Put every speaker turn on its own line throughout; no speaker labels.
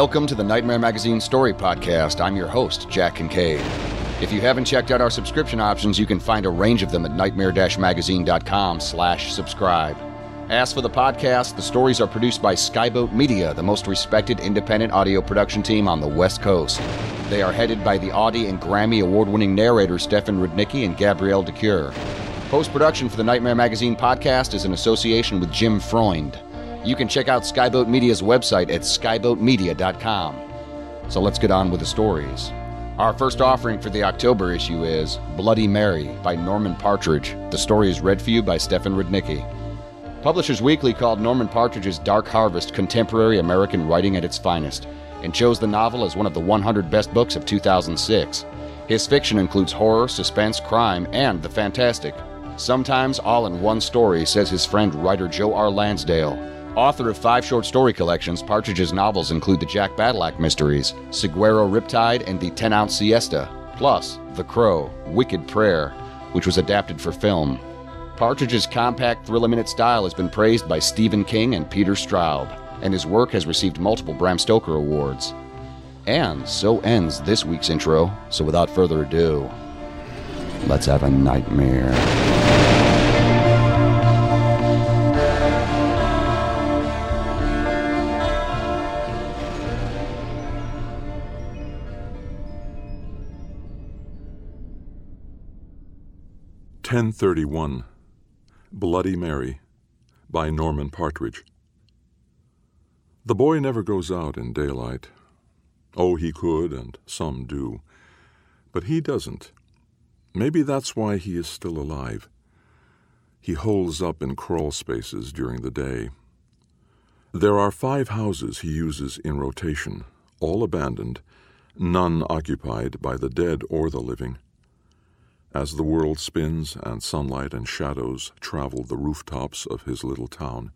Welcome to the Nightmare Magazine Story Podcast. I'm your host, Jack Kincaid. If you haven't checked out our subscription options, you can find a range of them at nightmare-magazine.com slash subscribe. As for the podcast, the stories are produced by Skyboat Media, the most respected independent audio production team on the West Coast. They are headed by the Audie and Grammy award-winning narrators Stefan Rudnicki and Gabrielle de Cuir. Post-production for the Nightmare Magazine podcast is in association with Jim Freund. You can check out Skyboat Media's website at skyboatmedia.com. So let's get on with the stories. Our first offering for the October issue is Bloody Mary by Norman Partridge. The story is read for you by Stefan Rudnicki. Publishers Weekly called Norman Partridge's Dark Harvest contemporary American writing at its finest and chose the novel as one of the 100 best books of 2006. His fiction includes horror, suspense, crime, and the fantastic. Sometimes all in one story, says his friend writer Joe R. Lansdale. Author of five short story collections, Partridge's novels include the Jack Baddalach Mysteries, Saguaro Riptide, and the 10 Ounce Siesta, plus The Crow, Wicked Prayer, which was adapted for film. Partridge's compact thriller minute style has been praised by Stephen King and Peter Straub, and his work has received multiple Bram Stoker awards. And so ends this week's intro, so without further ado, let's have a nightmare.
Ten thirty-one, Bloody Mary, by Norman Partridge. The boy never goes out in daylight. Oh, he could, and some do. But he doesn't. Maybe that's why he is still alive. He holes up in crawl spaces during the day. There are five houses he uses in rotation, all abandoned, none occupied by the dead or the living. As the world spins and sunlight and shadows travel the rooftops of his little town,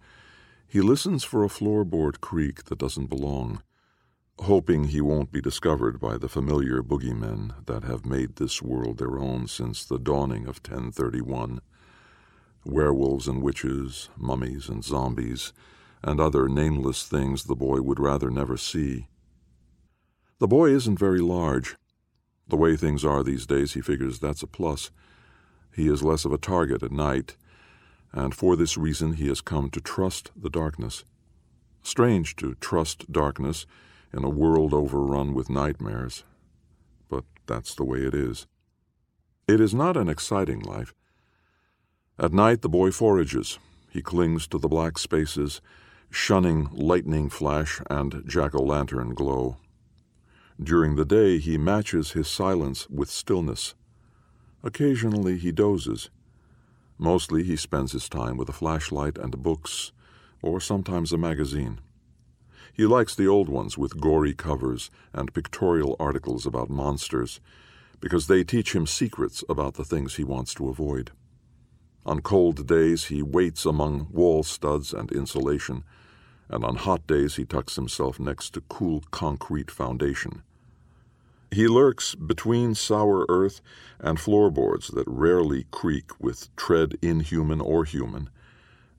he listens for a floorboard creak that doesn't belong, hoping he won't be discovered by the familiar boogeymen that have made this world their own since the dawning of 1031 werewolves and witches, mummies and zombies, and other nameless things the boy would rather never see. The boy isn't very large. The way things are these days, he figures that's a plus. He is less of a target at night and for this reason he has come to trust the darkness. Strange to trust darkness in a world overrun with nightmares, but that's the way it is. It is not an exciting life. At night the boy forages. He clings to the black spaces, shunning lightning flash and jack o' lantern glow. During the day he matches his silence with stillness. Occasionally he dozes Mostly he spends his time with a flashlight and books, or sometimes a magazine. He likes the old ones with gory covers and pictorial articles about monsters, because they teach him secrets about the things he wants to avoid. On cold days he waits among wall studs and insulation, and on hot days he tucks himself next to cool concrete foundation. He lurks between sour earth and floorboards that rarely creak with tread inhuman or human,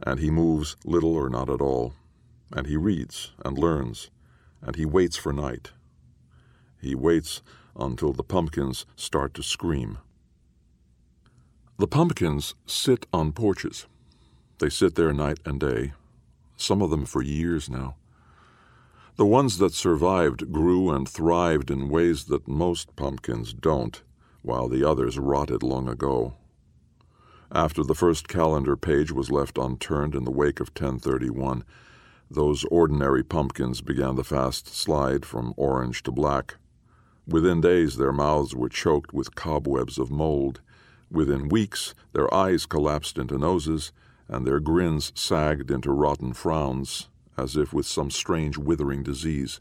and he moves little or not at all, and he reads and learns, and he waits for night. He waits until the pumpkins start to scream. The pumpkins sit on porches. They sit there night and day, some of them for years now. The ones that survived grew and thrived in ways that most pumpkins don't, while the others rotted long ago. After the first calendar page was left unturned in the wake of 1031, those ordinary pumpkins began the fast slide from orange to black. Within days, their mouths were choked with cobwebs of mold. Within weeks, their eyes collapsed into noses, and their grins sagged into rotten frowns as if with some strange withering disease.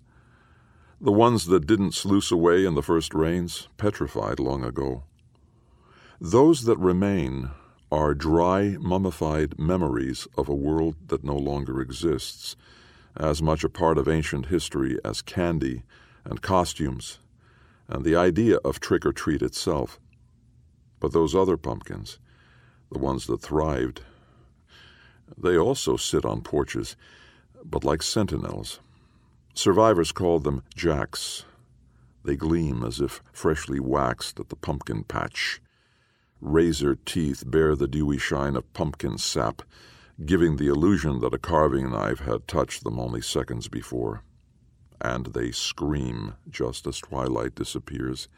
The ones that didn't sluice away in the first rains petrified long ago. Those that remain are dry, mummified memories of a world that no longer exists, as much a part of ancient history as candy and costumes and the idea of trick or treat itself. But those other pumpkins, the ones that thrived, they also sit on porches but like sentinels. Survivors call them jacks. They gleam as if freshly waxed at the pumpkin patch. Razor teeth bear the dewy shine of pumpkin sap, giving the illusion that a carving knife had touched them only seconds before. And they scream just as twilight disappears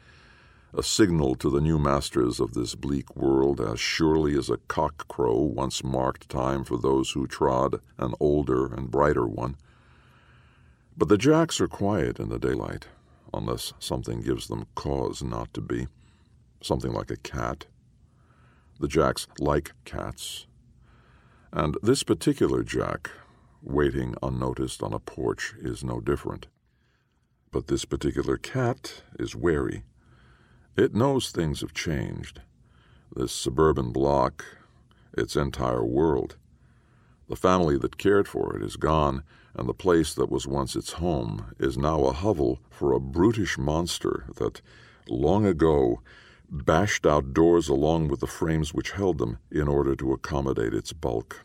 a signal to the new masters of this bleak world as surely as a cock crow once marked time for those who trod an older and brighter one. But the jacks are quiet in the daylight, unless something gives them cause not to be. Something like a cat. The jacks like cats. And this particular jack, waiting unnoticed on a porch, is no different. But this particular cat is wary it knows things have changed. This suburban block, its entire world. The family that cared for it is gone, and the place that was once its home is now a hovel for a brutish monster that, long ago, bashed out doors along with the frames which held them in order to accommodate its bulk.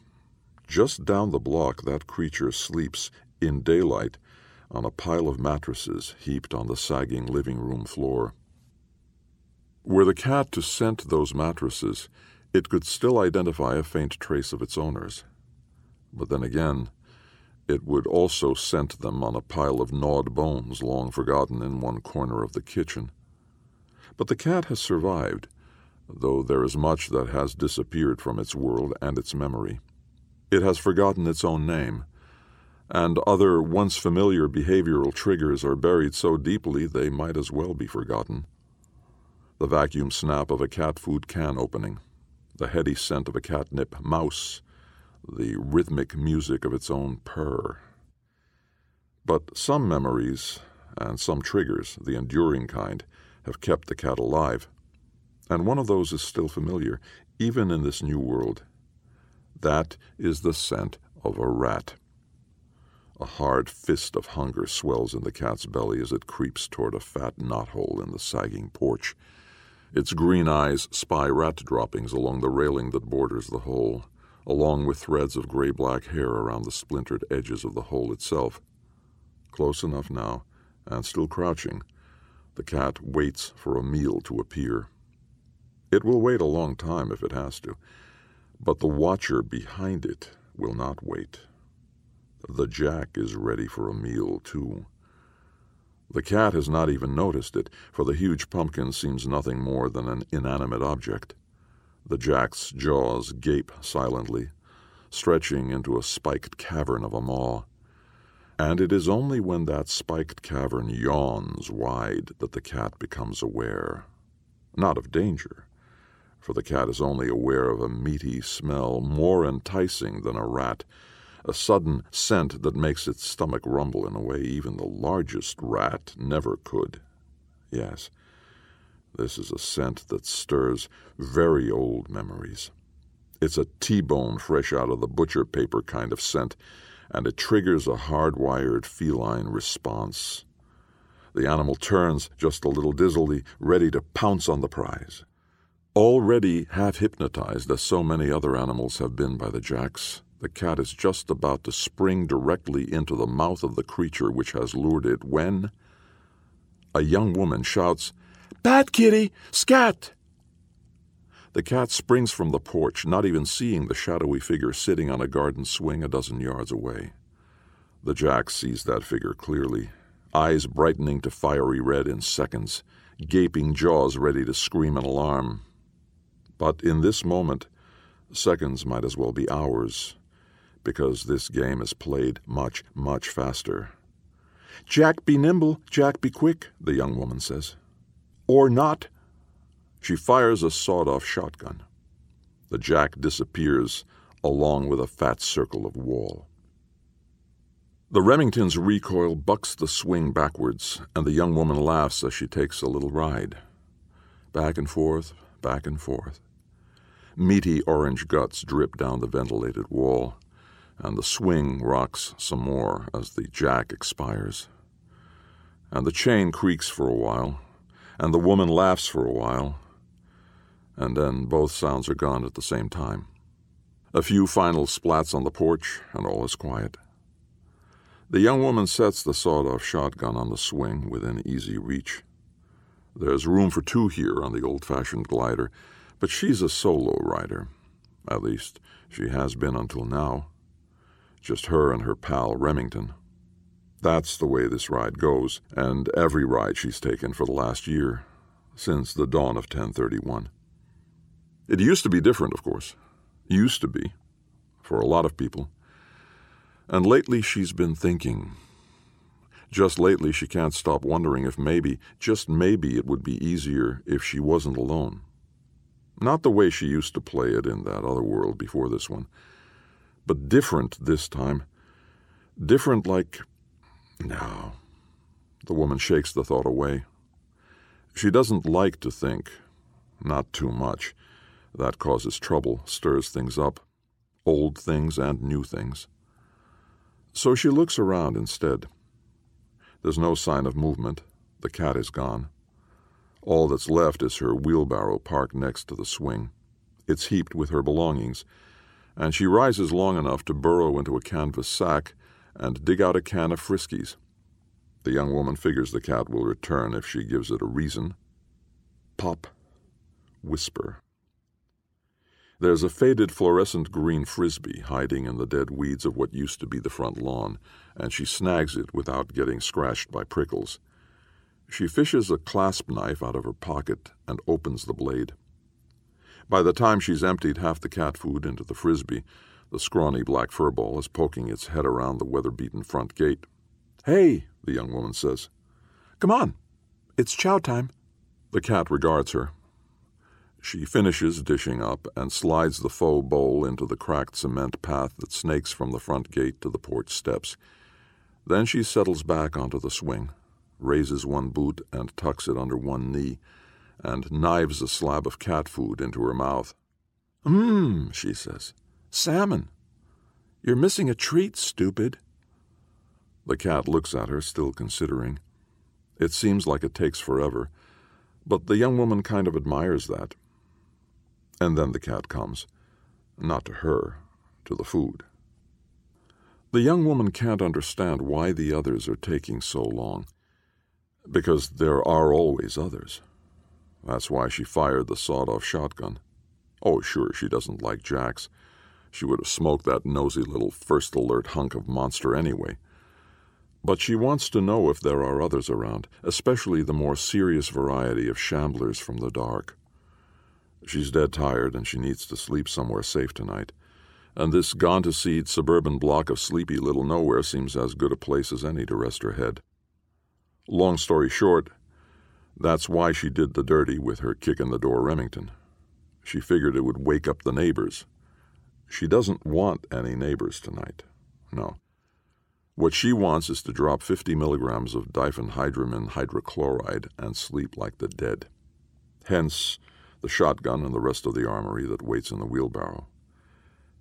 Just down the block, that creature sleeps in daylight on a pile of mattresses heaped on the sagging living room floor. Were the cat to scent those mattresses, it could still identify a faint trace of its owners. But then again, it would also scent them on a pile of gnawed bones long forgotten in one corner of the kitchen. But the cat has survived, though there is much that has disappeared from its world and its memory. It has forgotten its own name, and other once familiar behavioral triggers are buried so deeply they might as well be forgotten the vacuum snap of a cat food can opening, the heady scent of a catnip mouse, the rhythmic music of its own purr. But some memories and some triggers, the enduring kind, have kept the cat alive. And one of those is still familiar, even in this new world. That is the scent of a rat. A hard fist of hunger swells in the cat's belly as it creeps toward a fat knothole in the sagging porch. Its green eyes spy rat droppings along the railing that borders the hole, along with threads of gray black hair around the splintered edges of the hole itself. Close enough now, and still crouching, the cat waits for a meal to appear. It will wait a long time if it has to, but the watcher behind it will not wait. The jack is ready for a meal, too. The cat has not even noticed it, for the huge pumpkin seems nothing more than an inanimate object. The jack's jaws gape silently, stretching into a spiked cavern of a maw. And it is only when that spiked cavern yawns wide that the cat becomes aware. Not of danger, for the cat is only aware of a meaty smell more enticing than a rat a sudden scent that makes its stomach rumble in a way even the largest rat never could. Yes, this is a scent that stirs very old memories. It's a T-bone fresh out of the butcher paper kind of scent, and it triggers a hardwired feline response. The animal turns just a little dizzily, ready to pounce on the prize. Already half hypnotized, as so many other animals have been by the jacks, the cat is just about to spring directly into the mouth of the creature which has lured it when a young woman shouts, Bat kitty! Scat! The cat springs from the porch, not even seeing the shadowy figure sitting on a garden swing a dozen yards away. The jack sees that figure clearly, eyes brightening to fiery red in seconds, gaping jaws ready to scream in alarm. But in this moment, seconds might as well be hours because this game is played much, much faster. Jack be nimble, Jack be quick, the young woman says. Or not. She fires a sawed off shotgun. The jack disappears along with a fat circle of wall. The Remington's recoil bucks the swing backwards, and the young woman laughs as she takes a little ride. Back and forth, back and forth. Meaty orange guts drip down the ventilated wall and the swing rocks some more as the jack expires. And the chain creaks for a while, and the woman laughs for a while, and then both sounds are gone at the same time. A few final splats on the porch, and all is quiet. The young woman sets the sawed off shotgun on the swing within easy reach. There's room for two here on the old fashioned glider, but she's a solo rider. At least, she has been until now. Just her and her pal Remington. That's the way this ride goes, and every ride she's taken for the last year, since the dawn of 1031. It used to be different, of course. Used to be, for a lot of people. And lately she's been thinking. Just lately she can't stop wondering if maybe, just maybe, it would be easier if she wasn't alone. Not the way she used to play it in that other world before this one, but different this time. Different like. No. The woman shakes the thought away. She doesn't like to think. Not too much. That causes trouble, stirs things up. Old things and new things. So she looks around instead. There's no sign of movement. The cat is gone. All that's left is her wheelbarrow parked next to the swing. It's heaped with her belongings, and she rises long enough to burrow into a canvas sack and dig out a can of Friskies. The young woman figures the cat will return if she gives it a reason. Pop. Whisper. There's a faded fluorescent green frisbee hiding in the dead weeds of what used to be the front lawn, and she snags it without getting scratched by prickles. She fishes a clasp knife out of her pocket and opens the blade. By the time she's emptied half the cat food into the frisbee, the scrawny black furball is poking its head around the weather beaten front gate. Hey, the young woman says. Come on. It's chow time. The cat regards her, she finishes dishing up and slides the faux bowl into the cracked cement path that snakes from the front gate to the porch steps. Then she settles back onto the swing, raises one boot and tucks it under one knee, and knives a slab of cat food into her mouth. Mmm, she says. Salmon. You're missing a treat, stupid. The cat looks at her, still considering. It seems like it takes forever, but the young woman kind of admires that. And then the cat comes. Not to her, to the food. The young woman can't understand why the others are taking so long. Because there are always others. That's why she fired the sawed off shotgun. Oh, sure, she doesn't like Jacks. She would have smoked that nosy little first alert hunk of monster anyway. But she wants to know if there are others around, especially the more serious variety of shamblers from the dark. She's dead tired and she needs to sleep somewhere safe tonight. And this gone to seed suburban block of sleepy little nowhere seems as good a place as any to rest her head. Long story short, that's why she did the dirty with her kick in the door Remington. She figured it would wake up the neighbors. She doesn't want any neighbors tonight. No. What she wants is to drop 50 milligrams of diphenhydramine hydrochloride and sleep like the dead. Hence, the shotgun and the rest of the armory that waits in the wheelbarrow.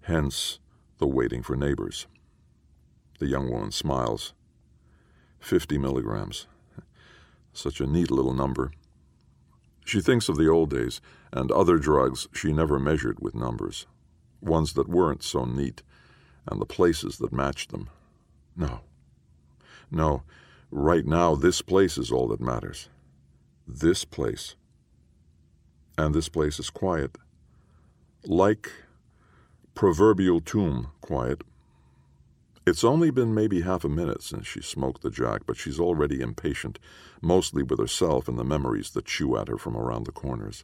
Hence, the waiting for neighbors. The young woman smiles. Fifty milligrams. Such a neat little number. She thinks of the old days and other drugs she never measured with numbers, ones that weren't so neat, and the places that matched them. No. No, right now this place is all that matters. This place and this place is quiet. Like proverbial tomb quiet. It's only been maybe half a minute since she smoked the jack, but she's already impatient, mostly with herself and the memories that chew at her from around the corners.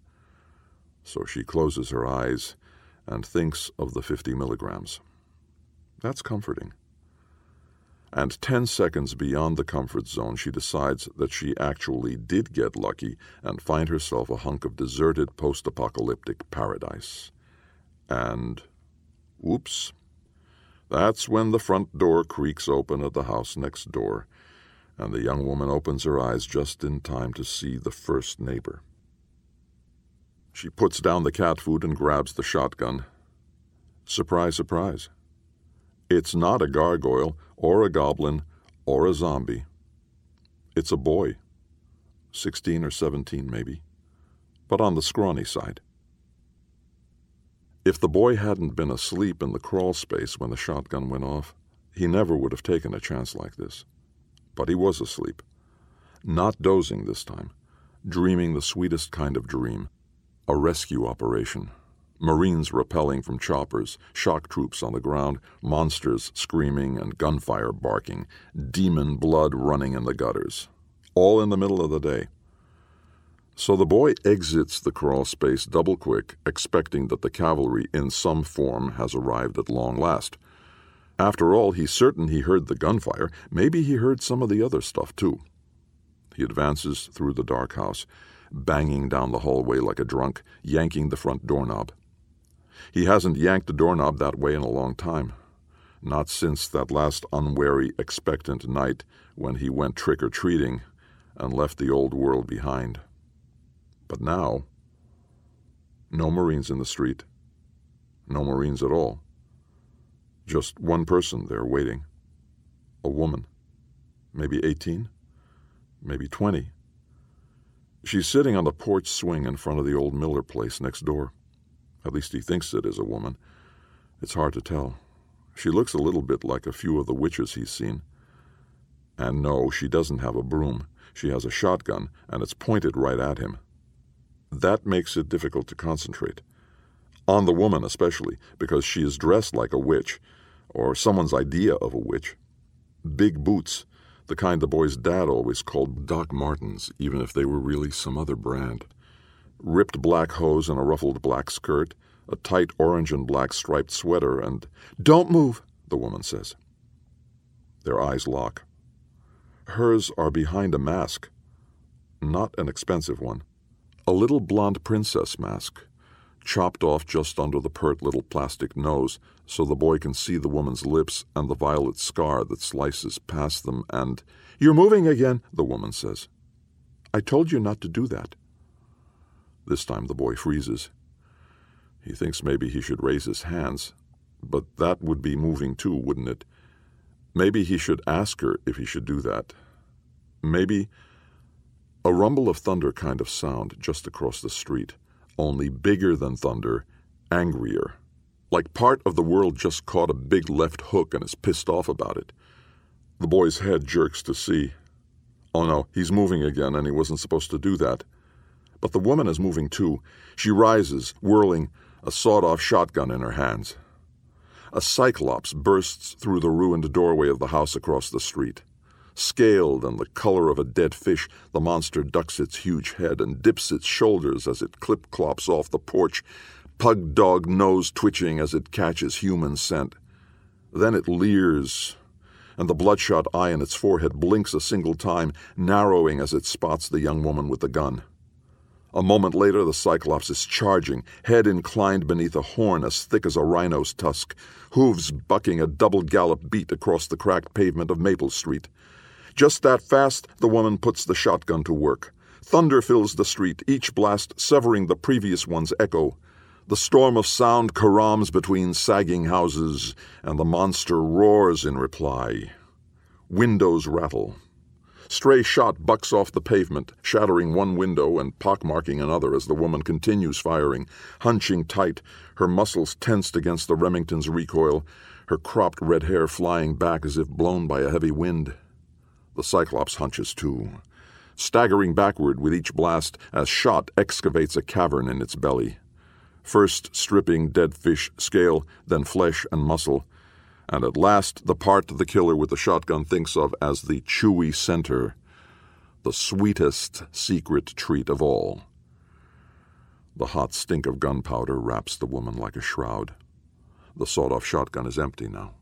So she closes her eyes and thinks of the 50 milligrams. That's comforting and 10 seconds beyond the comfort zone, she decides that she actually did get lucky and find herself a hunk of deserted post apocalyptic paradise. And, whoops, that's when the front door creaks open at the house next door, and the young woman opens her eyes just in time to see the first neighbor. She puts down the cat food and grabs the shotgun. Surprise, surprise. It's not a gargoyle or a goblin or a zombie. It's a boy, 16 or 17 maybe, but on the scrawny side. If the boy hadn't been asleep in the crawl space when the shotgun went off, He never would have taken a chance like this. But he was asleep. Not dozing this time, dreaming the sweetest kind of dream a rescue operation. Marines rappelling from choppers, shock troops on the ground, monsters screaming and gunfire barking, demon blood running in the gutters. All in the middle of the day. So the boy exits the crawl space double quick, expecting that the cavalry in some form has arrived at long last. After all, he's certain he heard the gunfire. Maybe he heard some of the other stuff, too. He advances through the dark house, banging down the hallway like a drunk, yanking the front doorknob. He hasn't yanked a doorknob that way in a long time. Not since that last unwary, expectant night when he went trick or treating and left the old world behind. But now, no Marines in the street. No Marines at all. Just one person there waiting. A woman. Maybe 18? Maybe 20. She's sitting on the porch swing in front of the old Miller place next door. At least he thinks it is a woman. It's hard to tell. She looks a little bit like a few of the witches he's seen. And no, she doesn't have a broom. She has a shotgun, and it's pointed right at him. That makes it difficult to concentrate. On the woman, especially, because she is dressed like a witch, or someone's idea of a witch. Big boots, the kind the boy's dad always called Doc Martens, even if they were really some other brand. Ripped black hose and a ruffled black skirt, a tight orange and black striped sweater, and Don't move, the woman says. Their eyes lock. Hers are behind a mask. Not an expensive one. A little blonde princess mask, chopped off just under the pert little plastic nose so the boy can see the woman's lips and the violet scar that slices past them, and, You're moving again, the woman says. I told you not to do that. This time the boy freezes. He thinks maybe he should raise his hands, but that would be moving too, wouldn't it? Maybe he should ask her if he should do that. Maybe a rumble of thunder kind of sound just across the street, only bigger than thunder, angrier. Like part of the world just caught a big left hook and is pissed off about it. The boy's head jerks to see. Oh no, he's moving again, and he wasn't supposed to do that. But the woman is moving too. She rises, whirling, a sawed off shotgun in her hands. A cyclops bursts through the ruined doorway of the house across the street. Scaled and the color of a dead fish, the monster ducks its huge head and dips its shoulders as it clip clops off the porch, pug dog nose twitching as it catches human scent. Then it leers, and the bloodshot eye in its forehead blinks a single time, narrowing as it spots the young woman with the gun. A moment later, the Cyclops is charging, head inclined beneath a horn as thick as a rhino's tusk, hooves bucking a double gallop beat across the cracked pavement of Maple Street. Just that fast, the woman puts the shotgun to work. Thunder fills the street, each blast severing the previous one's echo. The storm of sound caroms between sagging houses, and the monster roars in reply. Windows rattle. Stray shot bucks off the pavement, shattering one window and pockmarking another as the woman continues firing, hunching tight, her muscles tensed against the Remington's recoil, her cropped red hair flying back as if blown by a heavy wind. The Cyclops hunches too, staggering backward with each blast as shot excavates a cavern in its belly. First stripping dead fish scale, then flesh and muscle, and at last the part the killer with the shotgun thinks of as the chewy center, the sweetest secret treat of all. The hot stink of gunpowder wraps the woman like a shroud. The sawed off shotgun is empty now.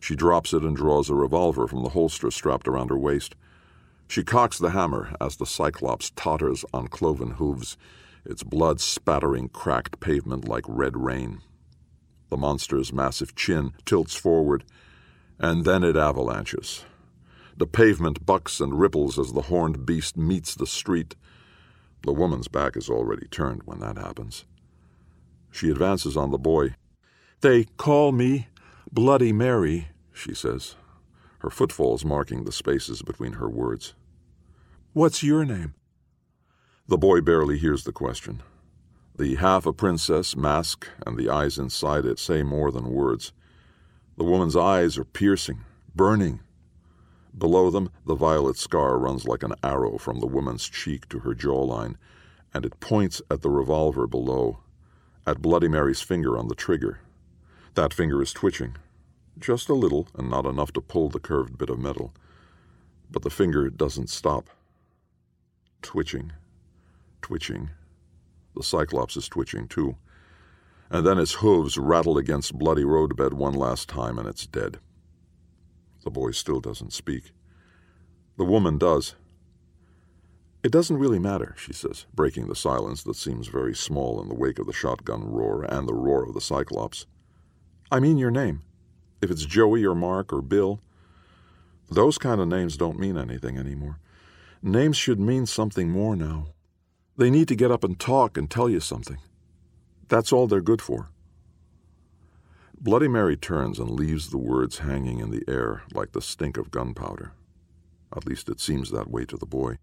She drops it and draws a revolver from the holster strapped around her waist. She cocks the hammer as the Cyclops totters on cloven hooves, its blood spattering cracked pavement like red rain. The monster's massive chin tilts forward, and then it avalanches. The pavement bucks and ripples as the horned beast meets the street. The woman's back is already turned when that happens. She advances on the boy. They call me Bloody Mary, she says, her footfalls marking the spaces between her words. What's your name? The boy barely hears the question. The half a princess mask and the eyes inside it say more than words. The woman's eyes are piercing, burning. Below them, the violet scar runs like an arrow from the woman's cheek to her jawline, and it points at the revolver below, at Bloody Mary's finger on the trigger. That finger is twitching, just a little and not enough to pull the curved bit of metal. But the finger doesn't stop. Twitching, twitching. The Cyclops is twitching too. And then its hooves rattle against bloody roadbed one last time and it's dead. The boy still doesn't speak. The woman does. It doesn't really matter, she says, breaking the silence that seems very small in the wake of the shotgun roar and the roar of the Cyclops. I mean your name. If it's Joey or Mark or Bill, those kind of names don't mean anything anymore. Names should mean something more now. They need to get up and talk and tell you something. That's all they're good for. Bloody Mary turns and leaves the words hanging in the air like the stink of gunpowder. At least it seems that way to the boy.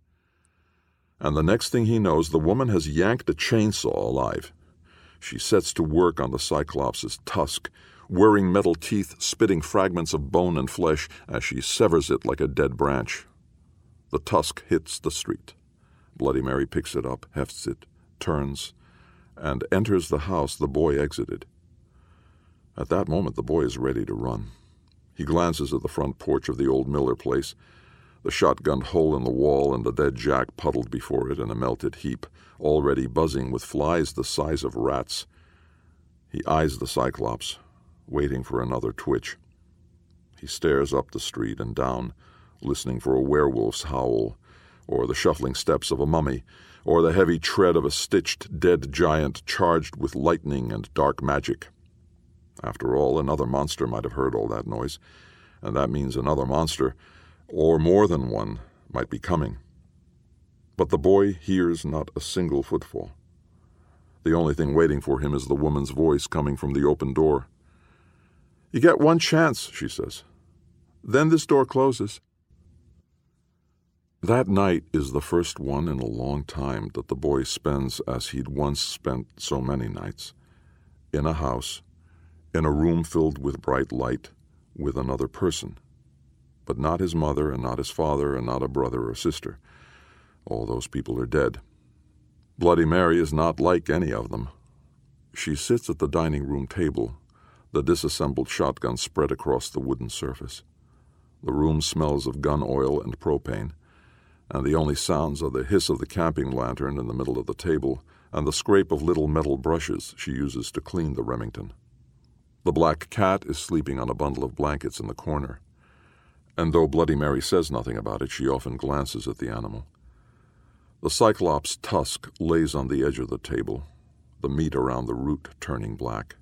And the next thing he knows, the woman has yanked a chainsaw alive. She sets to work on the Cyclops' tusk, whirring metal teeth, spitting fragments of bone and flesh as she severs it like a dead branch. The tusk hits the street. Bloody Mary picks it up, hefts it, turns, and enters the house the boy exited. At that moment, the boy is ready to run. He glances at the front porch of the old Miller place, the shotgun hole in the wall and the dead Jack puddled before it in a melted heap, already buzzing with flies the size of rats. He eyes the Cyclops, waiting for another twitch. He stares up the street and down, listening for a werewolf's howl, or the shuffling steps of a mummy, or the heavy tread of a stitched dead giant charged with lightning and dark magic. After all, another monster might have heard all that noise, and that means another monster, or more than one, might be coming. But the boy hears not a single footfall. The only thing waiting for him is the woman's voice coming from the open door. You get one chance, she says. Then this door closes. That night is the first one in a long time that the boy spends as he'd once spent so many nights in a house, in a room filled with bright light, with another person. But not his mother, and not his father, and not a brother or sister. All those people are dead. Bloody Mary is not like any of them. She sits at the dining room table, the disassembled shotgun spread across the wooden surface. The room smells of gun oil and propane, and the only sounds are the hiss of the camping lantern in the middle of the table and the scrape of little metal brushes she uses to clean the Remington. The black cat is sleeping on a bundle of blankets in the corner, and though Bloody Mary says nothing about it, she often glances at the animal. The Cyclops' tusk lays on the edge of the table, the meat around the root turning black.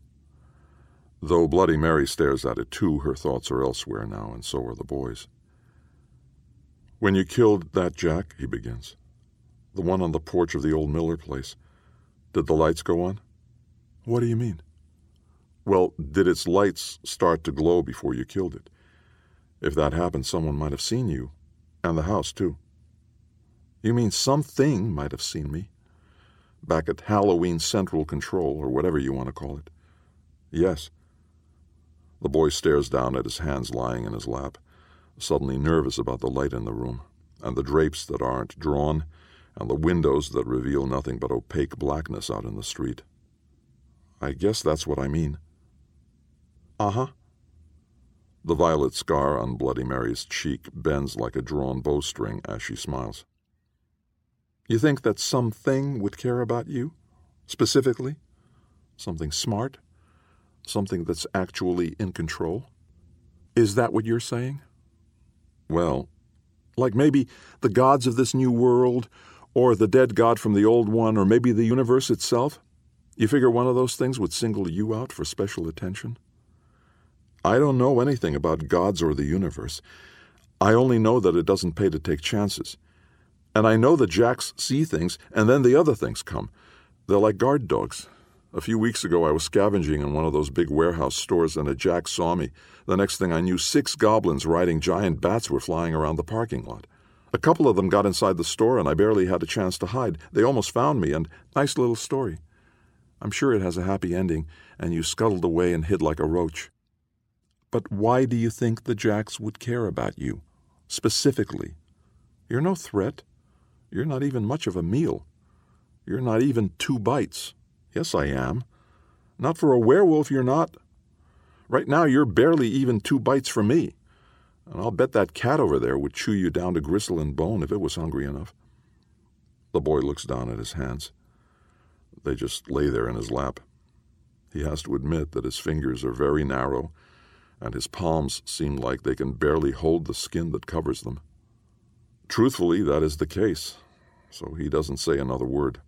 Though Bloody Mary stares at it too, her thoughts are elsewhere now, and so are the boys. When you killed that Jack, he begins, the one on the porch of the old Miller place, did the lights go on? What do you mean? Well, did its lights start to glow before you killed it? If that happened, someone might have seen you, and the house, too. You mean something might have seen me? Back at Halloween Central Control, or whatever you want to call it. Yes. The boy stares down at his hands lying in his lap, suddenly nervous about the light in the room, and the drapes that aren't drawn, and the windows that reveal nothing but opaque blackness out in the street. I guess that's what I mean. Uh huh. The violet scar on Bloody Mary's cheek bends like a drawn bowstring as she smiles. You think that something would care about you? Specifically? Something smart? Something that's actually in control? Is that what you're saying? Well, like maybe the gods of this new world, or the dead god from the old one, or maybe the universe itself? You figure one of those things would single you out for special attention? I don't know anything about gods or the universe. I only know that it doesn't pay to take chances. And I know that jacks see things, and then the other things come. They're like guard dogs. A few weeks ago, I was scavenging in one of those big warehouse stores, and a jack saw me. The next thing I knew, six goblins riding giant bats were flying around the parking lot. A couple of them got inside the store, and I barely had a chance to hide. They almost found me, and nice little story. I'm sure it has a happy ending, and you scuttled away and hid like a roach. But why do you think the Jacks would care about you? Specifically. You're no threat. You're not even much of a meal. You're not even two bites. Yes, I am. Not for a werewolf, you're not. Right now, you're barely even two bites for me. And I'll bet that cat over there would chew you down to gristle and bone if it was hungry enough. The boy looks down at his hands. They just lay there in his lap. He has to admit that his fingers are very narrow, and his palms seem like they can barely hold the skin that covers them. Truthfully, that is the case, so he doesn't say another word.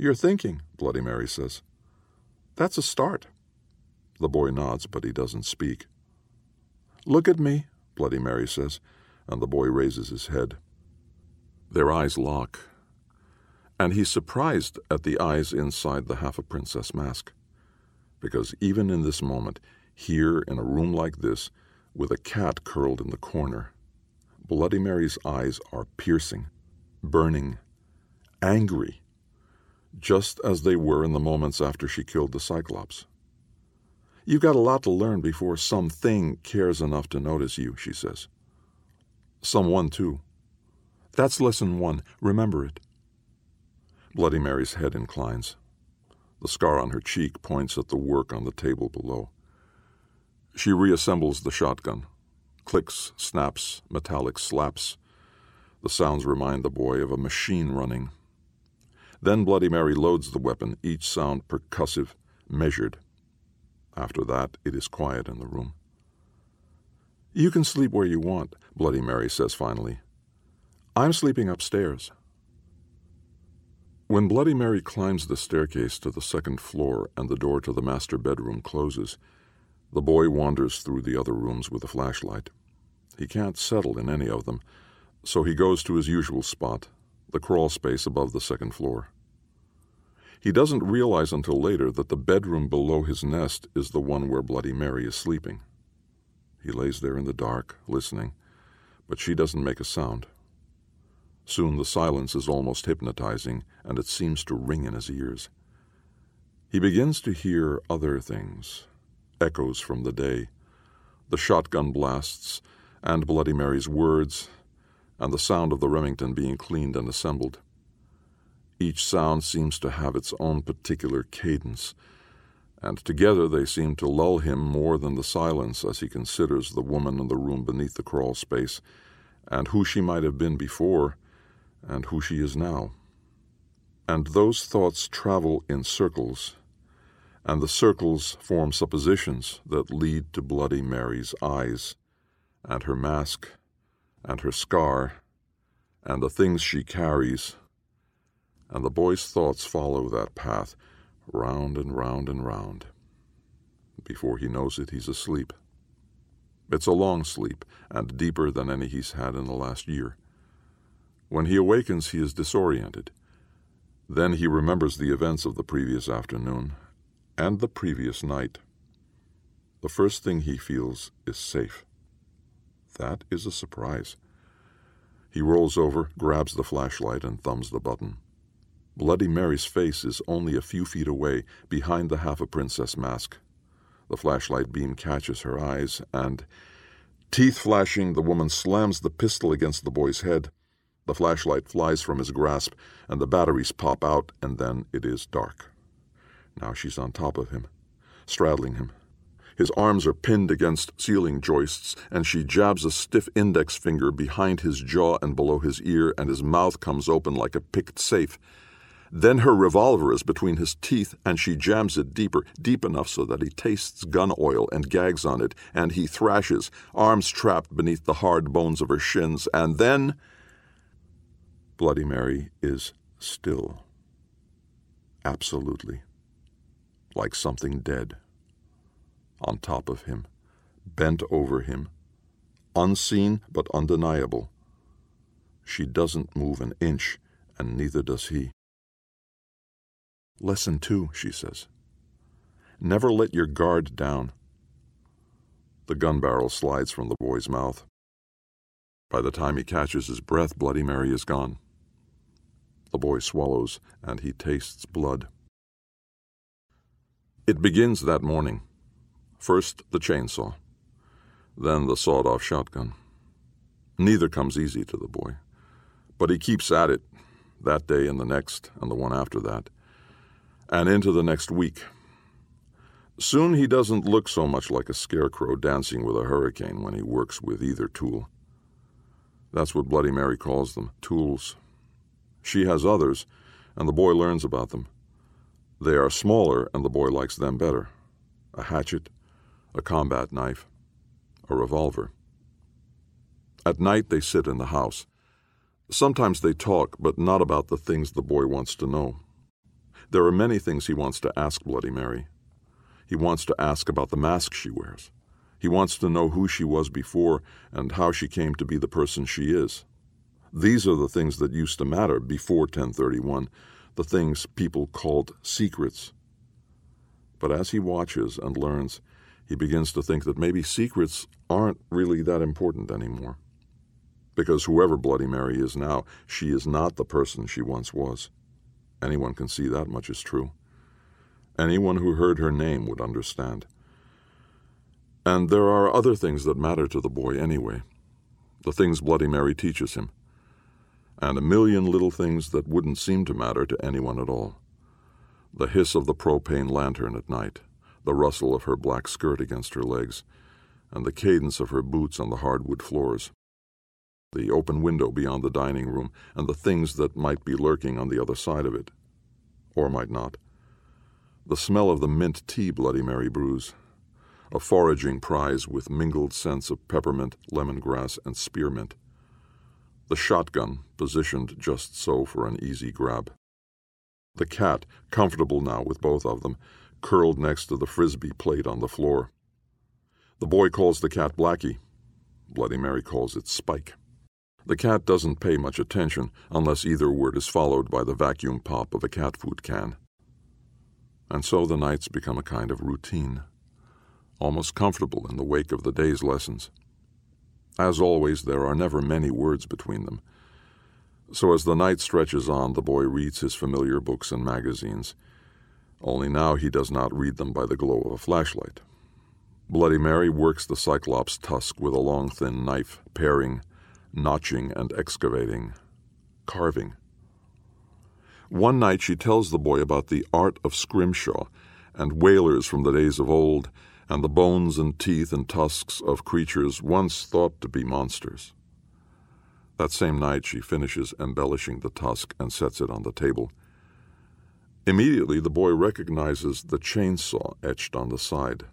You're thinking, Bloody Mary says. That's a start. The boy nods, but he doesn't speak. Look at me, Bloody Mary says, and the boy raises his head. Their eyes lock, and he's surprised at the eyes inside the half a princess mask. Because even in this moment, here in a room like this, with a cat curled in the corner, Bloody Mary's eyes are piercing, burning, angry, just as they were in the moments after she killed the Cyclops. You've got a lot to learn before something cares enough to notice you, she says. Someone, too. That's lesson one. Remember it. Bloody Mary's head inclines. The scar on her cheek points at the work on the table below. She reassembles the shotgun. Clicks, snaps, metallic slaps. The sounds remind the boy of a machine running. Then Bloody Mary loads the weapon, each sound percussive, measured. After that, it is quiet in the room. You can sleep where you want, Bloody Mary says finally. I'm sleeping upstairs. When Bloody Mary climbs the staircase to the second floor and the door to the master bedroom closes, the boy wanders through the other rooms with a flashlight. He can't settle in any of them, so he goes to his usual spot, the crawl space above the second floor. He doesn't realize until later that the bedroom below his nest is the one where Bloody Mary is sleeping. He lays there in the dark, listening, but she doesn't make a sound. Soon the silence is almost hypnotizing, and it seems to ring in his ears. He begins to hear other things echoes from the day, the shotgun blasts, and Bloody Mary's words, and the sound of the Remington being cleaned and assembled. Each sound seems to have its own particular cadence, and together they seem to lull him more than the silence as he considers the woman in the room beneath the crawl space, and who she might have been before, and who she is now. And those thoughts travel in circles, and the circles form suppositions that lead to Bloody Mary's eyes, and her mask, and her scar, and the things she carries and the boy's thoughts follow that path round and round and round. Before he knows it, he's asleep. It's a long sleep, and deeper than any he's had in the last year. When he awakens, he is disoriented. Then he remembers the events of the previous afternoon and the previous night. The first thing he feels is safe. That is a surprise. He rolls over, grabs the flashlight, and thumbs the button. Bloody Mary's face is only a few feet away, behind the half a princess mask. The flashlight beam catches her eyes, and, teeth flashing, the woman slams the pistol against the boy's head. The flashlight flies from his grasp, and the batteries pop out, and then it is dark. Now she's on top of him, straddling him. His arms are pinned against ceiling joists, and she jabs a stiff index finger behind his jaw and below his ear, and his mouth comes open like a picked safe. Then her revolver is between his teeth, and she jams it deeper, deep enough so that he tastes gun oil and gags on it, and he thrashes, arms trapped beneath the hard bones of her shins, and then. Bloody Mary is still. Absolutely. Like something dead. On top of him, bent over him, unseen but undeniable. She doesn't move an inch, and neither does he. Lesson two, she says. Never let your guard down. The gun barrel slides from the boy's mouth. By the time he catches his breath, Bloody Mary is gone. The boy swallows, and he tastes blood. It begins that morning. First the chainsaw, then the sawed off shotgun. Neither comes easy to the boy, but he keeps at it that day and the next and the one after that, and into the next week. Soon he doesn't look so much like a scarecrow dancing with a hurricane when he works with either tool. That's what Bloody Mary calls them tools. She has others, and the boy learns about them. They are smaller, and the boy likes them better a hatchet, a combat knife, a revolver. At night they sit in the house. Sometimes they talk, but not about the things the boy wants to know. There are many things he wants to ask Bloody Mary. He wants to ask about the mask she wears. He wants to know who she was before and how she came to be the person she is. These are the things that used to matter before 1031, the things people called secrets. But as he watches and learns, he begins to think that maybe secrets aren't really that important anymore. Because whoever Bloody Mary is now, she is not the person she once was. Anyone can see that much is true. Anyone who heard her name would understand. And there are other things that matter to the boy anyway. The things Bloody Mary teaches him. And a million little things that wouldn't seem to matter to anyone at all. The hiss of the propane lantern at night, the rustle of her black skirt against her legs, and the cadence of her boots on the hardwood floors. The open window beyond the dining room, and the things that might be lurking on the other side of it. Or might not. The smell of the mint tea Bloody Mary brews, a foraging prize with mingled scents of peppermint, lemongrass, and spearmint. The shotgun, positioned just so for an easy grab. The cat, comfortable now with both of them, curled next to the frisbee plate on the floor. The boy calls the cat Blackie. Bloody Mary calls it Spike. The cat doesn't pay much attention unless either word is followed by the vacuum pop of a cat food can. And so the nights become a kind of routine almost comfortable in the wake of the day's lessons. As always, there are never many words between them. So as the night stretches on, the boy reads his familiar books and magazines. Only now he does not read them by the glow of a flashlight. Bloody Mary works the Cyclops tusk with a long, thin knife, paring, notching, and excavating, carving. One night she tells the boy about the art of scrimshaw and whalers from the days of old and the bones and teeth and tusks of creatures once thought to be monsters. That same night, she finishes embellishing the tusk and sets it on the table. Immediately, the boy recognizes the chainsaw etched on the side.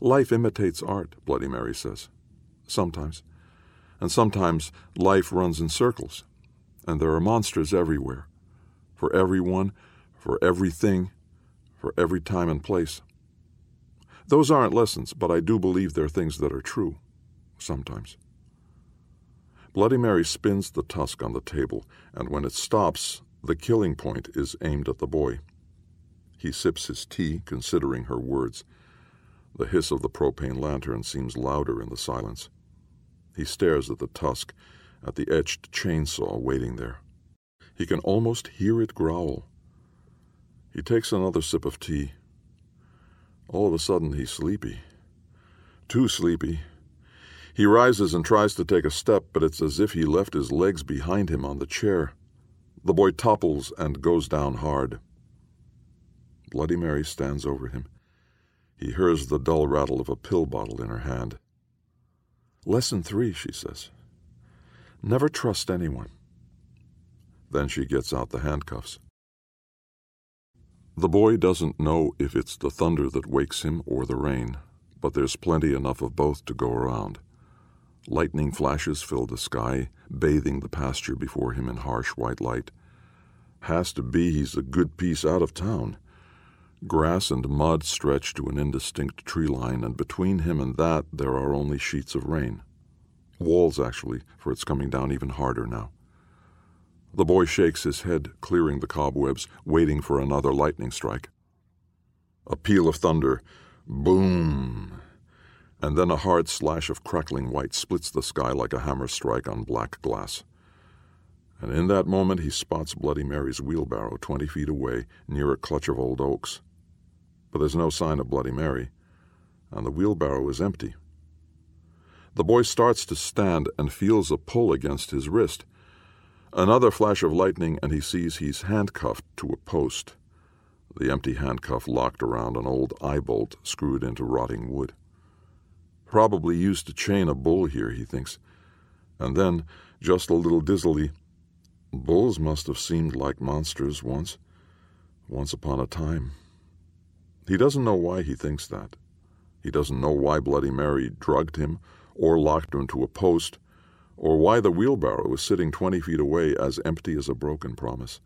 Life imitates art, Bloody Mary says. Sometimes. And sometimes life runs in circles, and there are monsters everywhere. For everyone, for everything, for every time and place. Those aren't lessons, but I do believe they're things that are true. Sometimes. Bloody Mary spins the tusk on the table, and when it stops, the killing point is aimed at the boy. He sips his tea, considering her words. The hiss of the propane lantern seems louder in the silence. He stares at the tusk, at the etched chainsaw waiting there. He can almost hear it growl. He takes another sip of tea, all of a sudden, he's sleepy. Too sleepy. He rises and tries to take a step, but it's as if he left his legs behind him on the chair. The boy topples and goes down hard. Bloody Mary stands over him. He hears the dull rattle of a pill bottle in her hand. Lesson three, she says. Never trust anyone. Then she gets out the handcuffs. The boy doesn't know if it's the thunder that wakes him or the rain, but there's plenty enough of both to go around. Lightning flashes fill the sky, bathing the pasture before him in harsh white light. Has to be he's a good piece out of town. Grass and mud stretch to an indistinct tree line, and between him and that there are only sheets of rain. Walls, actually, for it's coming down even harder now. The boy shakes his head, clearing the cobwebs, waiting for another lightning strike. A peal of thunder. Boom! And then a hard slash of crackling white splits the sky like a hammer strike on black glass. And in that moment he spots Bloody Mary's wheelbarrow twenty feet away, near a clutch of old oaks. But there's no sign of Bloody Mary. and the wheelbarrow is empty. The boy starts to stand and feels a pull against his wrist. Another flash of lightning, and he sees he's handcuffed to a post, the empty handcuff locked around an old eye bolt screwed into rotting wood. Probably used to chain a bull here, he thinks. And then, just a little dizzily, bulls must have seemed like monsters once, once upon a time. He doesn't know why he thinks that. He doesn't know why Bloody Mary drugged him or locked him to a post, or why the wheelbarrow was sitting twenty feet away as empty as a broken promise.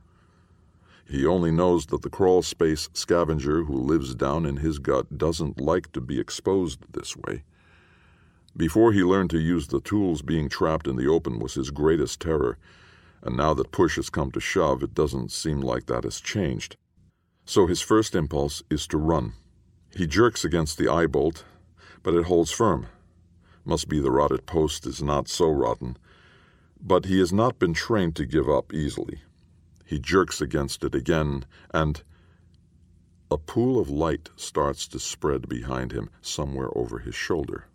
He only knows that the crawl space scavenger who lives down in his gut doesn't like to be exposed this way. Before he learned to use the tools, being trapped in the open was his greatest terror, and now that push has come to shove, it doesn't seem like that has changed. So his first impulse is to run. He jerks against the eye bolt, but it holds firm. Must be the rotted post is not so rotten. But he has not been trained to give up easily. He jerks against it again, and a pool of light starts to spread behind him, somewhere over his shoulder.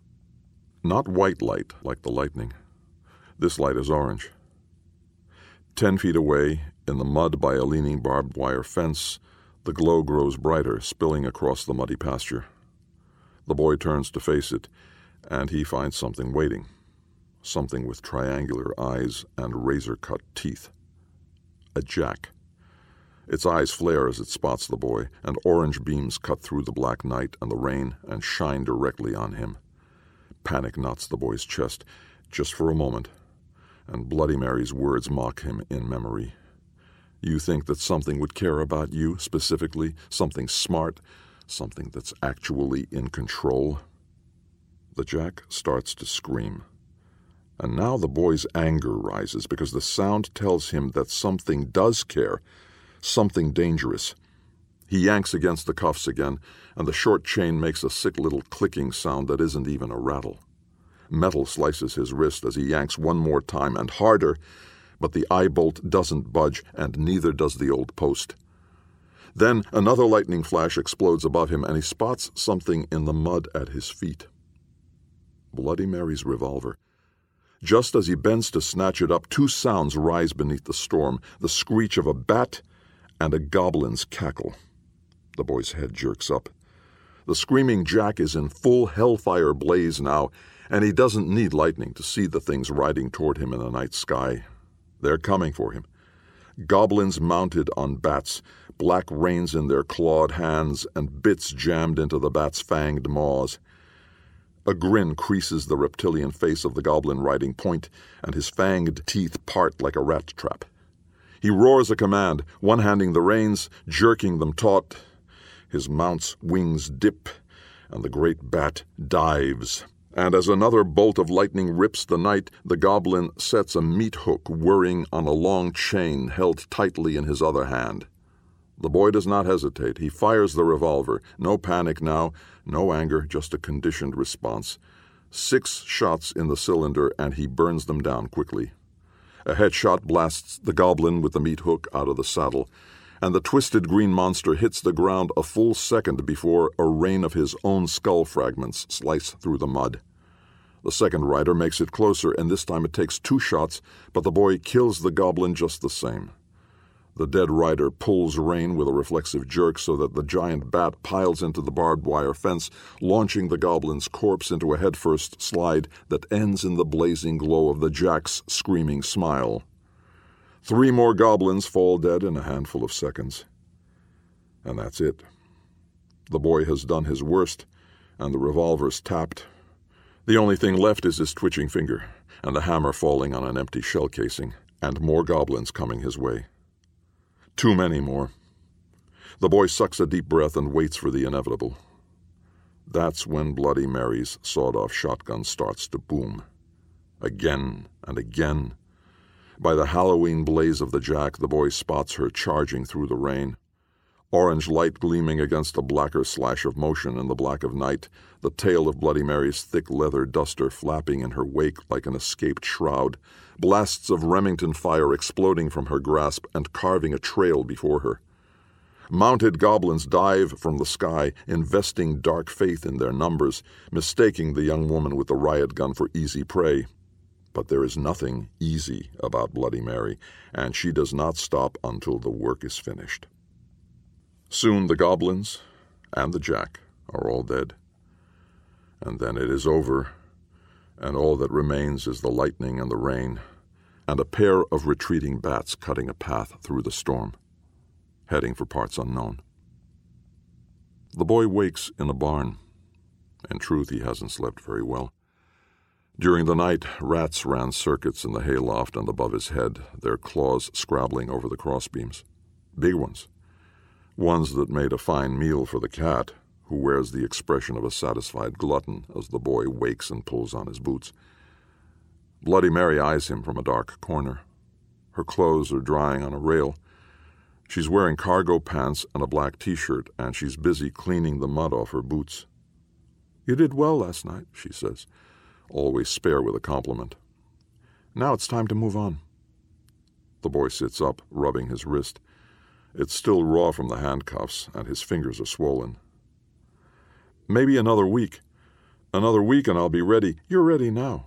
Not white light, like the lightning. This light is orange. Ten feet away, in the mud by a leaning barbed wire fence, the glow grows brighter, spilling across the muddy pasture. The boy turns to face it, and he finds something waiting. Something with triangular eyes and razor cut teeth. A jack. Its eyes flare as it spots the boy, and orange beams cut through the black night and the rain and shine directly on him. Panic knots the boy's chest, just for a moment, and Bloody Mary's words mock him in memory. You think that something would care about you specifically, something smart, something that's actually in control? The jack starts to scream. And now the boy's anger rises because the sound tells him that something does care, something dangerous. He yanks against the cuffs again, and the short chain makes a sick little clicking sound that isn't even a rattle. Metal slices his wrist as he yanks one more time and harder, but the eye bolt doesn't budge, and neither does the old post. Then another lightning flash explodes above him, and he spots something in the mud at his feet. Bloody Mary's revolver. Just as he bends to snatch it up, two sounds rise beneath the storm the screech of a bat and a goblin's cackle. The boy's head jerks up. The screaming jack is in full hellfire blaze now, and he doesn't need lightning to see the things riding toward him in the night sky. They're coming for him. Goblins mounted on bats, black reins in their clawed hands, and bits jammed into the bat's fanged maws. A grin creases the reptilian face of the goblin riding point, and his fanged teeth part like a rat trap. He roars a command, one handing the reins, jerking them taut. His mount's wings dip, and the great bat dives and as another bolt of lightning rips the night, the goblin sets a meat hook whirring on a long chain held tightly in his other hand. The boy does not hesitate. He fires the revolver. No panic now, no anger, just a conditioned response. Six shots in the cylinder, and he burns them down quickly. A headshot blasts the goblin with the meat hook out of the saddle, and the twisted green monster hits the ground a full second before a rain of his own skull fragments slice through the mud. The second rider makes it closer, and this time it takes two shots, but the boy kills the goblin just the same. The dead rider pulls rein with a reflexive jerk so that the giant bat piles into the barbed wire fence, launching the goblin's corpse into a headfirst slide that ends in the blazing glow of the jack's screaming smile. Three more goblins fall dead in a handful of seconds. And that's it. The boy has done his worst, and the revolver's tapped. The only thing left is his twitching finger, and the hammer falling on an empty shell casing, and more goblins coming his way. Too many more. The boy sucks a deep breath and waits for the inevitable. That's when Bloody Mary's sawed off shotgun starts to boom. Again and again by the Halloween blaze of the jack, the boy spots her charging through the rain. Orange light gleaming against a blacker slash of motion in the black of night, the tail of Bloody Mary's thick leather duster flapping in her wake like an escaped shroud, blasts of Remington fire exploding from her grasp and carving a trail before her. Mounted goblins dive from the sky, investing dark faith in their numbers, mistaking the young woman with the riot gun for easy prey. But there is nothing easy about Bloody Mary, and she does not stop until the work is finished. Soon the goblins and the jack are all dead. And then it is over, and all that remains is the lightning and the rain, and a pair of retreating bats cutting a path through the storm heading for parts unknown. The boy wakes in a barn. In truth, he hasn't slept very well. During the night, rats ran circuits in the hayloft and above his head, their claws scrabbling over the crossbeams. Big ones. Ones that made a fine meal for the cat, who wears the expression of a satisfied glutton as the boy wakes and pulls on his boots. Bloody Mary eyes him from a dark corner. Her clothes are drying on a rail. She's wearing cargo pants and a black t shirt, and she's busy cleaning the mud off her boots. You did well last night, she says, always spare with a compliment. Now it's time to move on. The boy sits up, rubbing his wrist. It's still raw from the handcuffs, and his fingers are swollen. Maybe another week. Another week, and I'll be ready. You're ready now.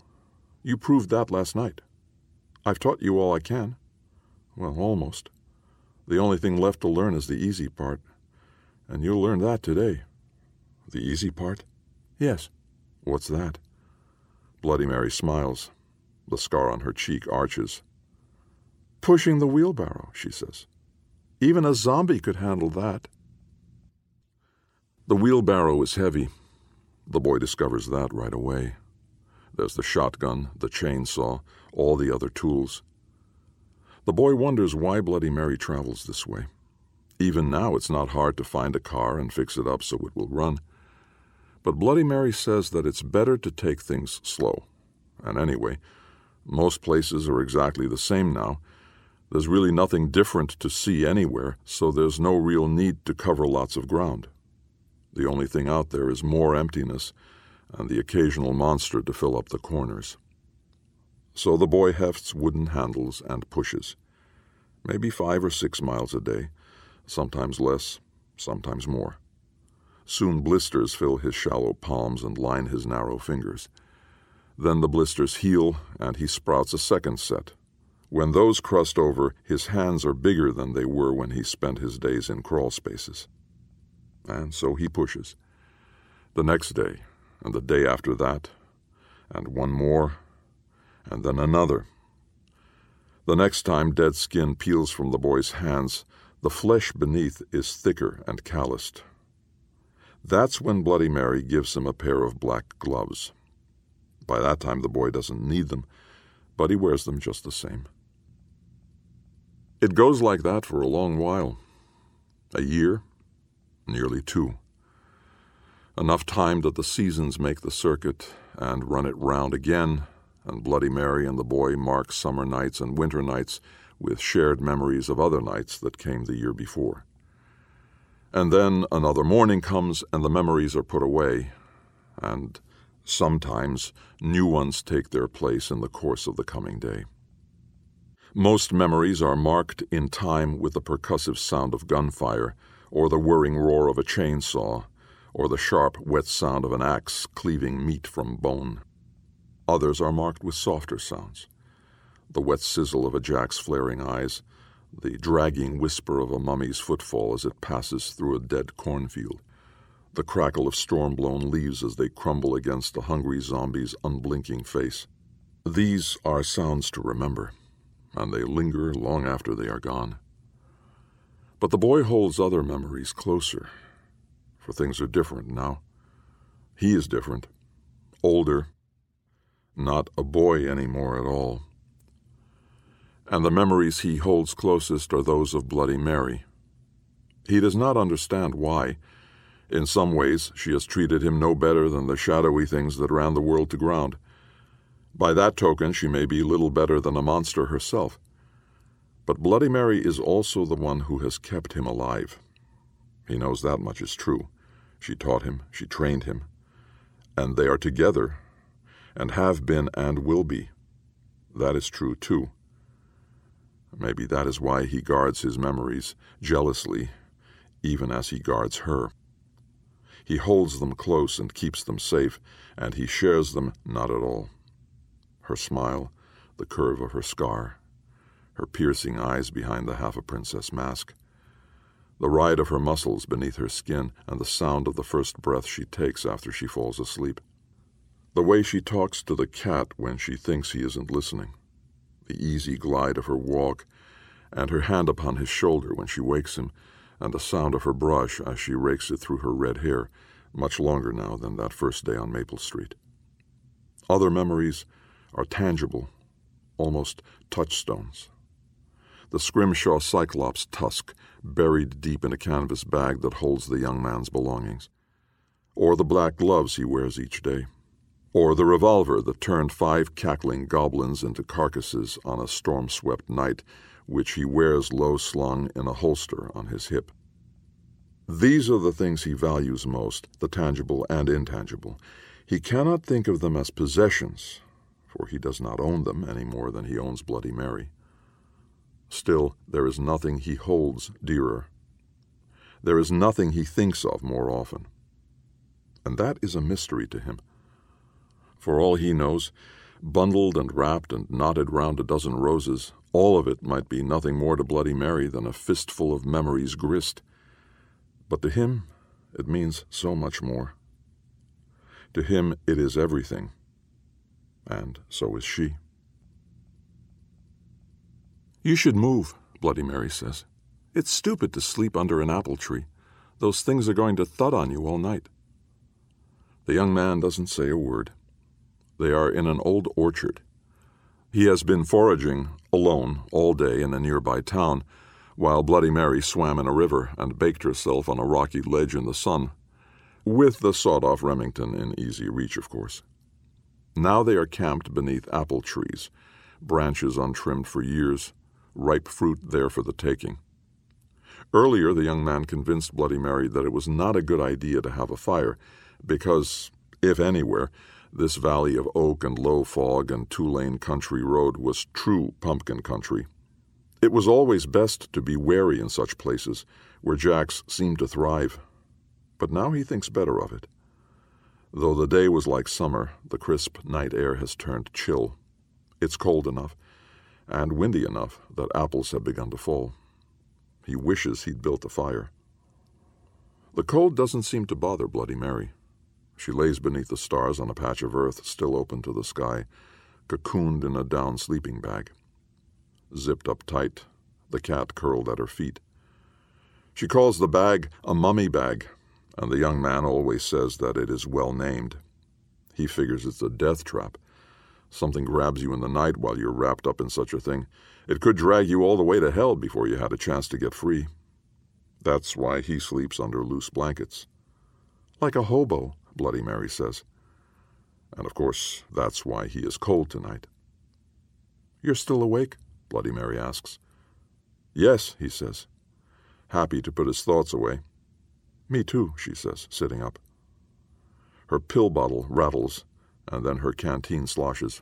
You proved that last night. I've taught you all I can. Well, almost. The only thing left to learn is the easy part. And you'll learn that today. The easy part? Yes. What's that? Bloody Mary smiles. The scar on her cheek arches. Pushing the wheelbarrow, she says. Even a zombie could handle that. The wheelbarrow is heavy. The boy discovers that right away. There's the shotgun, the chainsaw, all the other tools. The boy wonders why Bloody Mary travels this way. Even now, it's not hard to find a car and fix it up so it will run. But Bloody Mary says that it's better to take things slow. And anyway, most places are exactly the same now. There's really nothing different to see anywhere, so there's no real need to cover lots of ground. The only thing out there is more emptiness and the occasional monster to fill up the corners. So the boy hefts wooden handles and pushes. Maybe five or six miles a day, sometimes less, sometimes more. Soon blisters fill his shallow palms and line his narrow fingers. Then the blisters heal, and he sprouts a second set. When those crust over, his hands are bigger than they were when he spent his days in crawl spaces. And so he pushes. The next day, and the day after that, and one more, and then another. The next time dead skin peels from the boy's hands, the flesh beneath is thicker and calloused. That's when Bloody Mary gives him a pair of black gloves. By that time, the boy doesn't need them, but he wears them just the same. It goes like that for a long while a year, nearly two. Enough time that the seasons make the circuit and run it round again and Bloody Mary and the boy mark summer nights and winter nights with shared memories of other nights that came the year before. And then another morning comes and the memories are put away, and sometimes new ones take their place in the course of the coming day. Most memories are marked in time with the percussive sound of gunfire, or the whirring roar of a chainsaw, or the sharp, wet sound of an axe cleaving meat from bone. Others are marked with softer sounds the wet sizzle of a jack's flaring eyes, the dragging whisper of a mummy's footfall as it passes through a dead cornfield, the crackle of storm blown leaves as they crumble against the hungry zombie's unblinking face. These are sounds to remember, and they linger long after they are gone. But the boy holds other memories closer, for things are different now. He is different, older, not a boy anymore at all. And the memories he holds closest are those of Bloody Mary. He does not understand why. In some ways, she has treated him no better than the shadowy things that ran the world to ground. By that token, she may be little better than a monster herself. But Bloody Mary is also the one who has kept him alive. He knows that much is true. She taught him, she trained him. And they are together and have been and will be. That is true, too. Maybe that is why he guards his memories jealously, even as he guards her. He holds them close and keeps them safe, and he shares them not at all. Her smile, the curve of her scar, her piercing eyes behind the half a princess mask, the ride of her muscles beneath her skin, and the sound of the first breath she takes after she falls asleep. The way she talks to the cat when she thinks he isn't listening, the easy glide of her walk, and her hand upon his shoulder when she wakes him, and the sound of her brush as she rakes it through her red hair, much longer now than that first day on Maple Street. Other memories are tangible, almost touchstones. The Scrimshaw Cyclops tusk buried deep in a canvas bag that holds the young man's belongings, or the black gloves he wears each day, or the revolver that turned five cackling goblins into carcasses on a storm swept night which he wears low slung in a holster on his hip. These are the things he values most, the tangible and intangible. He cannot think of them as possessions, for he does not own them any more than he owns Bloody Mary. Still, there is nothing he holds dearer. There is nothing he thinks of more often. And that is a mystery to him. For all he knows, bundled and wrapped and knotted round a dozen roses, all of it might be nothing more to Bloody Mary than a fistful of memories grist. But to him, it means so much more. To him, it is everything. And so is she. You should move, Bloody Mary says. It's stupid to sleep under an apple tree. Those things are going to thud on you all night. The young man doesn't say a word. They are in an old orchard. He has been foraging alone all day in a nearby town, while Bloody Mary swam in a river and baked herself on a rocky ledge in the sun, with the sawed off Remington in easy reach, of course. Now they are camped beneath apple trees, branches untrimmed for years, ripe fruit there for the taking. Earlier, the young man convinced Bloody Mary that it was not a good idea to have a fire, because, if anywhere, this valley of oak and low fog and two lane country road was true pumpkin country. It was always best to be wary in such places, where Jacks seemed to thrive. But now he thinks better of it. Though the day was like summer, the crisp night air has turned chill. It's cold enough, and windy enough, that apples have begun to fall. He wishes he'd built a fire. The cold doesn't seem to bother Bloody Mary. She lays beneath the stars on a patch of earth still open to the sky, cocooned in a down sleeping bag. Zipped up tight, the cat curled at her feet. She calls the bag a mummy bag, and the young man always says that it is well named. He figures it's a death trap. Something grabs you in the night while you're wrapped up in such a thing. It could drag you all the way to hell before you had a chance to get free. That's why he sleeps under loose blankets. Like a hobo, Bloody Mary says. And of course, that's why he is cold tonight. You're still awake? Bloody Mary asks. Yes, he says, happy to put his thoughts away. Me too, she says, sitting up. Her pill bottle rattles, and then her canteen sloshes.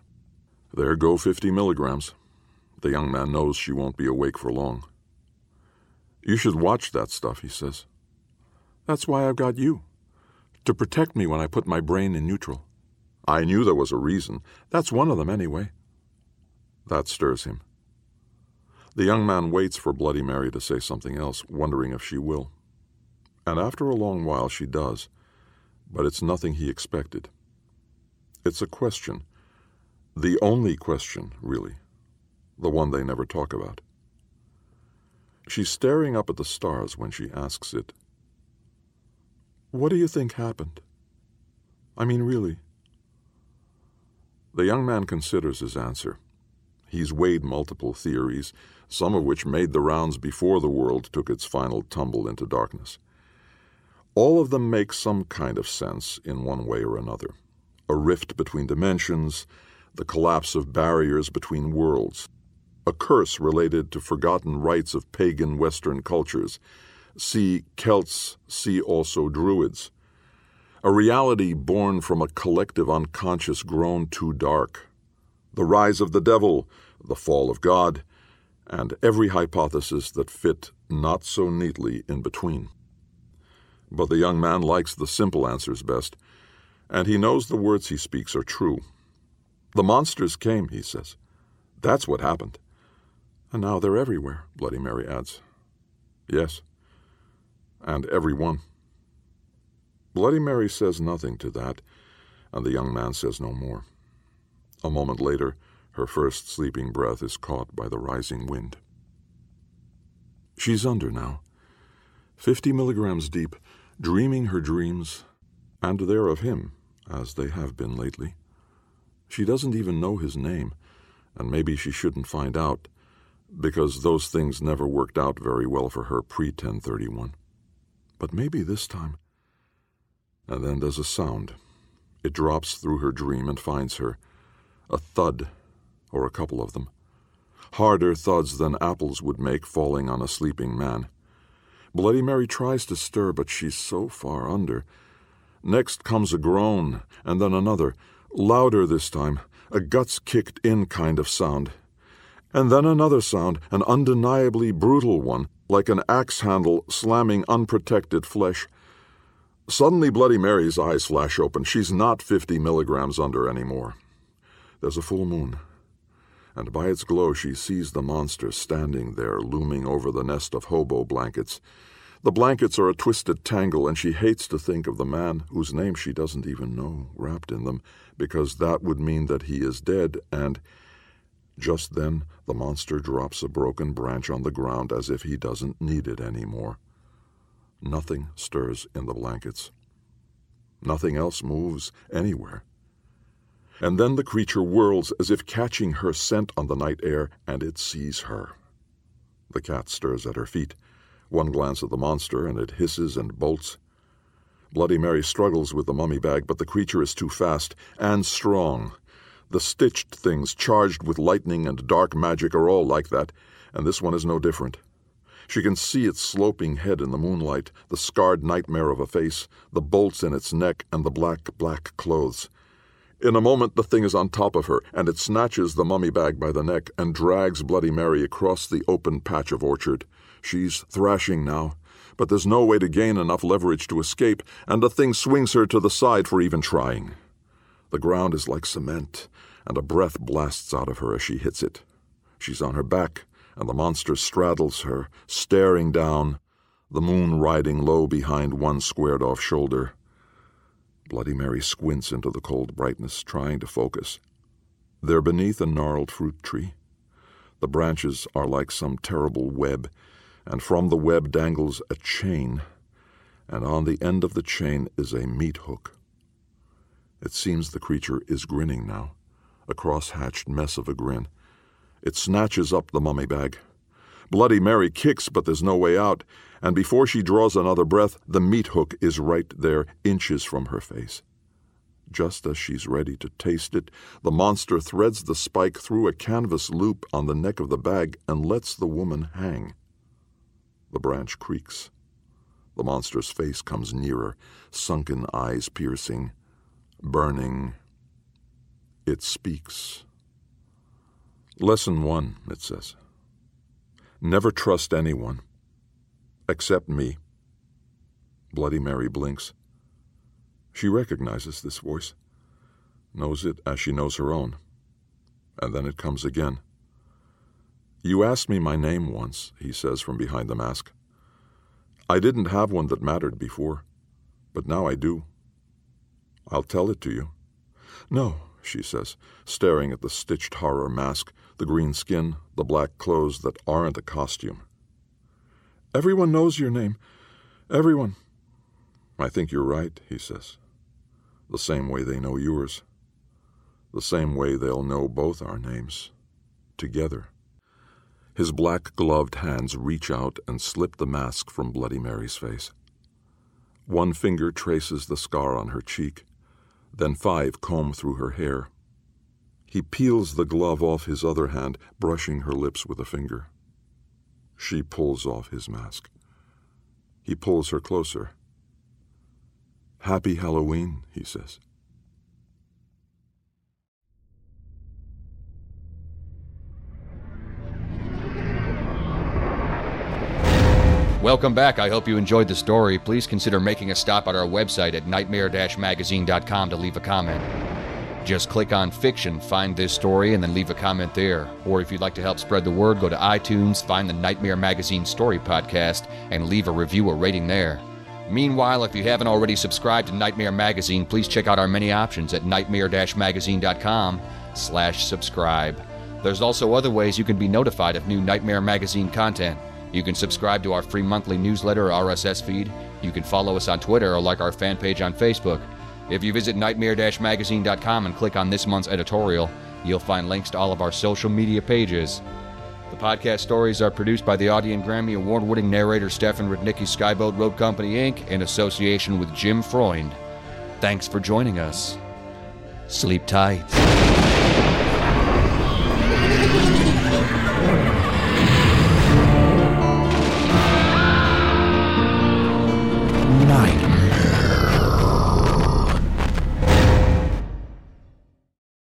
There go fifty milligrams. The young man knows she won't be awake for long. You should watch that stuff, he says. That's why I've got you to protect me when I put my brain in neutral. I knew there was a reason. That's one of them, anyway. That stirs him. The young man waits for Bloody Mary to say something else, wondering if she will. And after a long while, she does, but it's nothing he expected. It's a question. The only question, really. The one they never talk about. She's staring up at the stars when she asks it. What do you think happened? I mean, really. The young man considers his answer. He's weighed multiple theories, some of which made the rounds before the world took its final tumble into darkness. All of them make some kind of sense in one way or another. A rift between dimensions, the collapse of barriers between worlds, a curse related to forgotten rites of pagan Western cultures, see Celts, see also Druids. A reality born from a collective unconscious grown too dark. The rise of the devil, the fall of God, and every hypothesis that fit not so neatly in between. But the young man likes the simple answers best, and he knows the words he speaks are true. The monsters came, he says. That's what happened. And now they're everywhere, Bloody Mary adds. Yes, and every one. Bloody Mary says nothing to that, and the young man says no more. A moment later, her first sleeping breath is caught by the rising wind. She's under now, fifty milligrams deep, dreaming her dreams, and they're of him, as they have been lately. She doesn't even know his name, and maybe she shouldn't find out, because those things never worked out very well for her pre 1031. But maybe this time. And then there's a sound. It drops through her dream and finds her. A thud, or a couple of them. Harder thuds than apples would make falling on a sleeping man. Bloody Mary tries to stir, but she's so far under. Next comes a groan, and then another, louder this time, a guts kicked in kind of sound. And then another sound, an undeniably brutal one, like an axe handle slamming unprotected flesh. Suddenly, Bloody Mary's eyes flash open. She's not 50 milligrams under anymore. There's a full moon, and by its glow she sees the monster standing there, looming over the nest of hobo blankets. The blankets are a twisted tangle, and she hates to think of the man whose name she doesn't even know wrapped in them, because that would mean that he is dead, and just then the monster drops a broken branch on the ground as if he doesn't need it any more. Nothing stirs in the blankets. Nothing else moves anywhere. And then the creature whirls as if catching her scent on the night air, and it sees her. The cat stirs at her feet. One glance at the monster, and it hisses and bolts. Bloody Mary struggles with the mummy bag, but the creature is too fast and strong. The stitched things charged with lightning and dark magic are all like that, and this one is no different. She can see its sloping head in the moonlight, the scarred nightmare of a face, the bolts in its neck, and the black, black clothes. In a moment, the thing is on top of her, and it snatches the mummy bag by the neck and drags Bloody Mary across the open patch of orchard. She's thrashing now, but there's no way to gain enough leverage to escape, and the thing swings her to the side for even trying. The ground is like cement, and a breath blasts out of her as she hits it. She's on her back, and the monster straddles her, staring down, the moon riding low behind one squared off shoulder. Bloody Mary squints into the cold brightness, trying to focus. They're beneath a gnarled fruit tree. The branches are like some terrible web, and from the web dangles a chain, and on the end of the chain is a meat hook. It seems the creature is grinning now, a cross-hatched mess of a grin. It snatches up the mummy bag. Bloody Mary kicks, but there's no way out, and before she draws another breath, the meat hook is right there, inches from her face. Just as she's ready to taste it, the monster threads the spike through a canvas loop on the neck of the bag and lets the woman hang. The branch creaks. The monster's face comes nearer, sunken eyes piercing, burning. It speaks. Lesson one, it says. Never trust anyone. Except me. Bloody Mary blinks. She recognizes this voice, knows it as she knows her own. And then it comes again. You asked me my name once, he says from behind the mask. I didn't have one that mattered before, but now I do. I'll tell it to you. No, she says, staring at the stitched horror mask, the green skin, the black clothes that aren't a costume. Everyone knows your name. Everyone. I think you're right, he says. The same way they know yours. The same way they'll know both our names. Together. His black gloved hands reach out and slip the mask from Bloody Mary's face. One finger traces the scar on her cheek, then five comb through her hair. He peels the glove off his other hand, brushing her lips with a finger. She pulls off his mask. He pulls her closer. Happy Halloween, he says.
Welcome back. I hope you enjoyed the story. Please consider making a stop at our website at nightmare-magazine.com to leave a comment. Just click on fiction, find this story, and then leave a comment there. Or if you'd like to help spread the word, go to iTunes, find the Nightmare Magazine Story Podcast, and leave a review or rating there. Meanwhile, if you haven't already subscribed to Nightmare Magazine, please check out our many options at nightmare-magazine.com slash subscribe. There's also other ways you can be notified of new Nightmare Magazine content. You can subscribe to our free monthly newsletter or RSS feed. You can follow us on Twitter or like our fan page on Facebook. If you visit nightmare-magazine.com and click on this month's editorial, you'll find links to all of our social media pages. The podcast stories are produced by the Audie and Grammy Award winning narrator Stefan Rudnicki Skyboat Road Company Inc. in association with Jim Freund. Thanks for joining us. Sleep tight.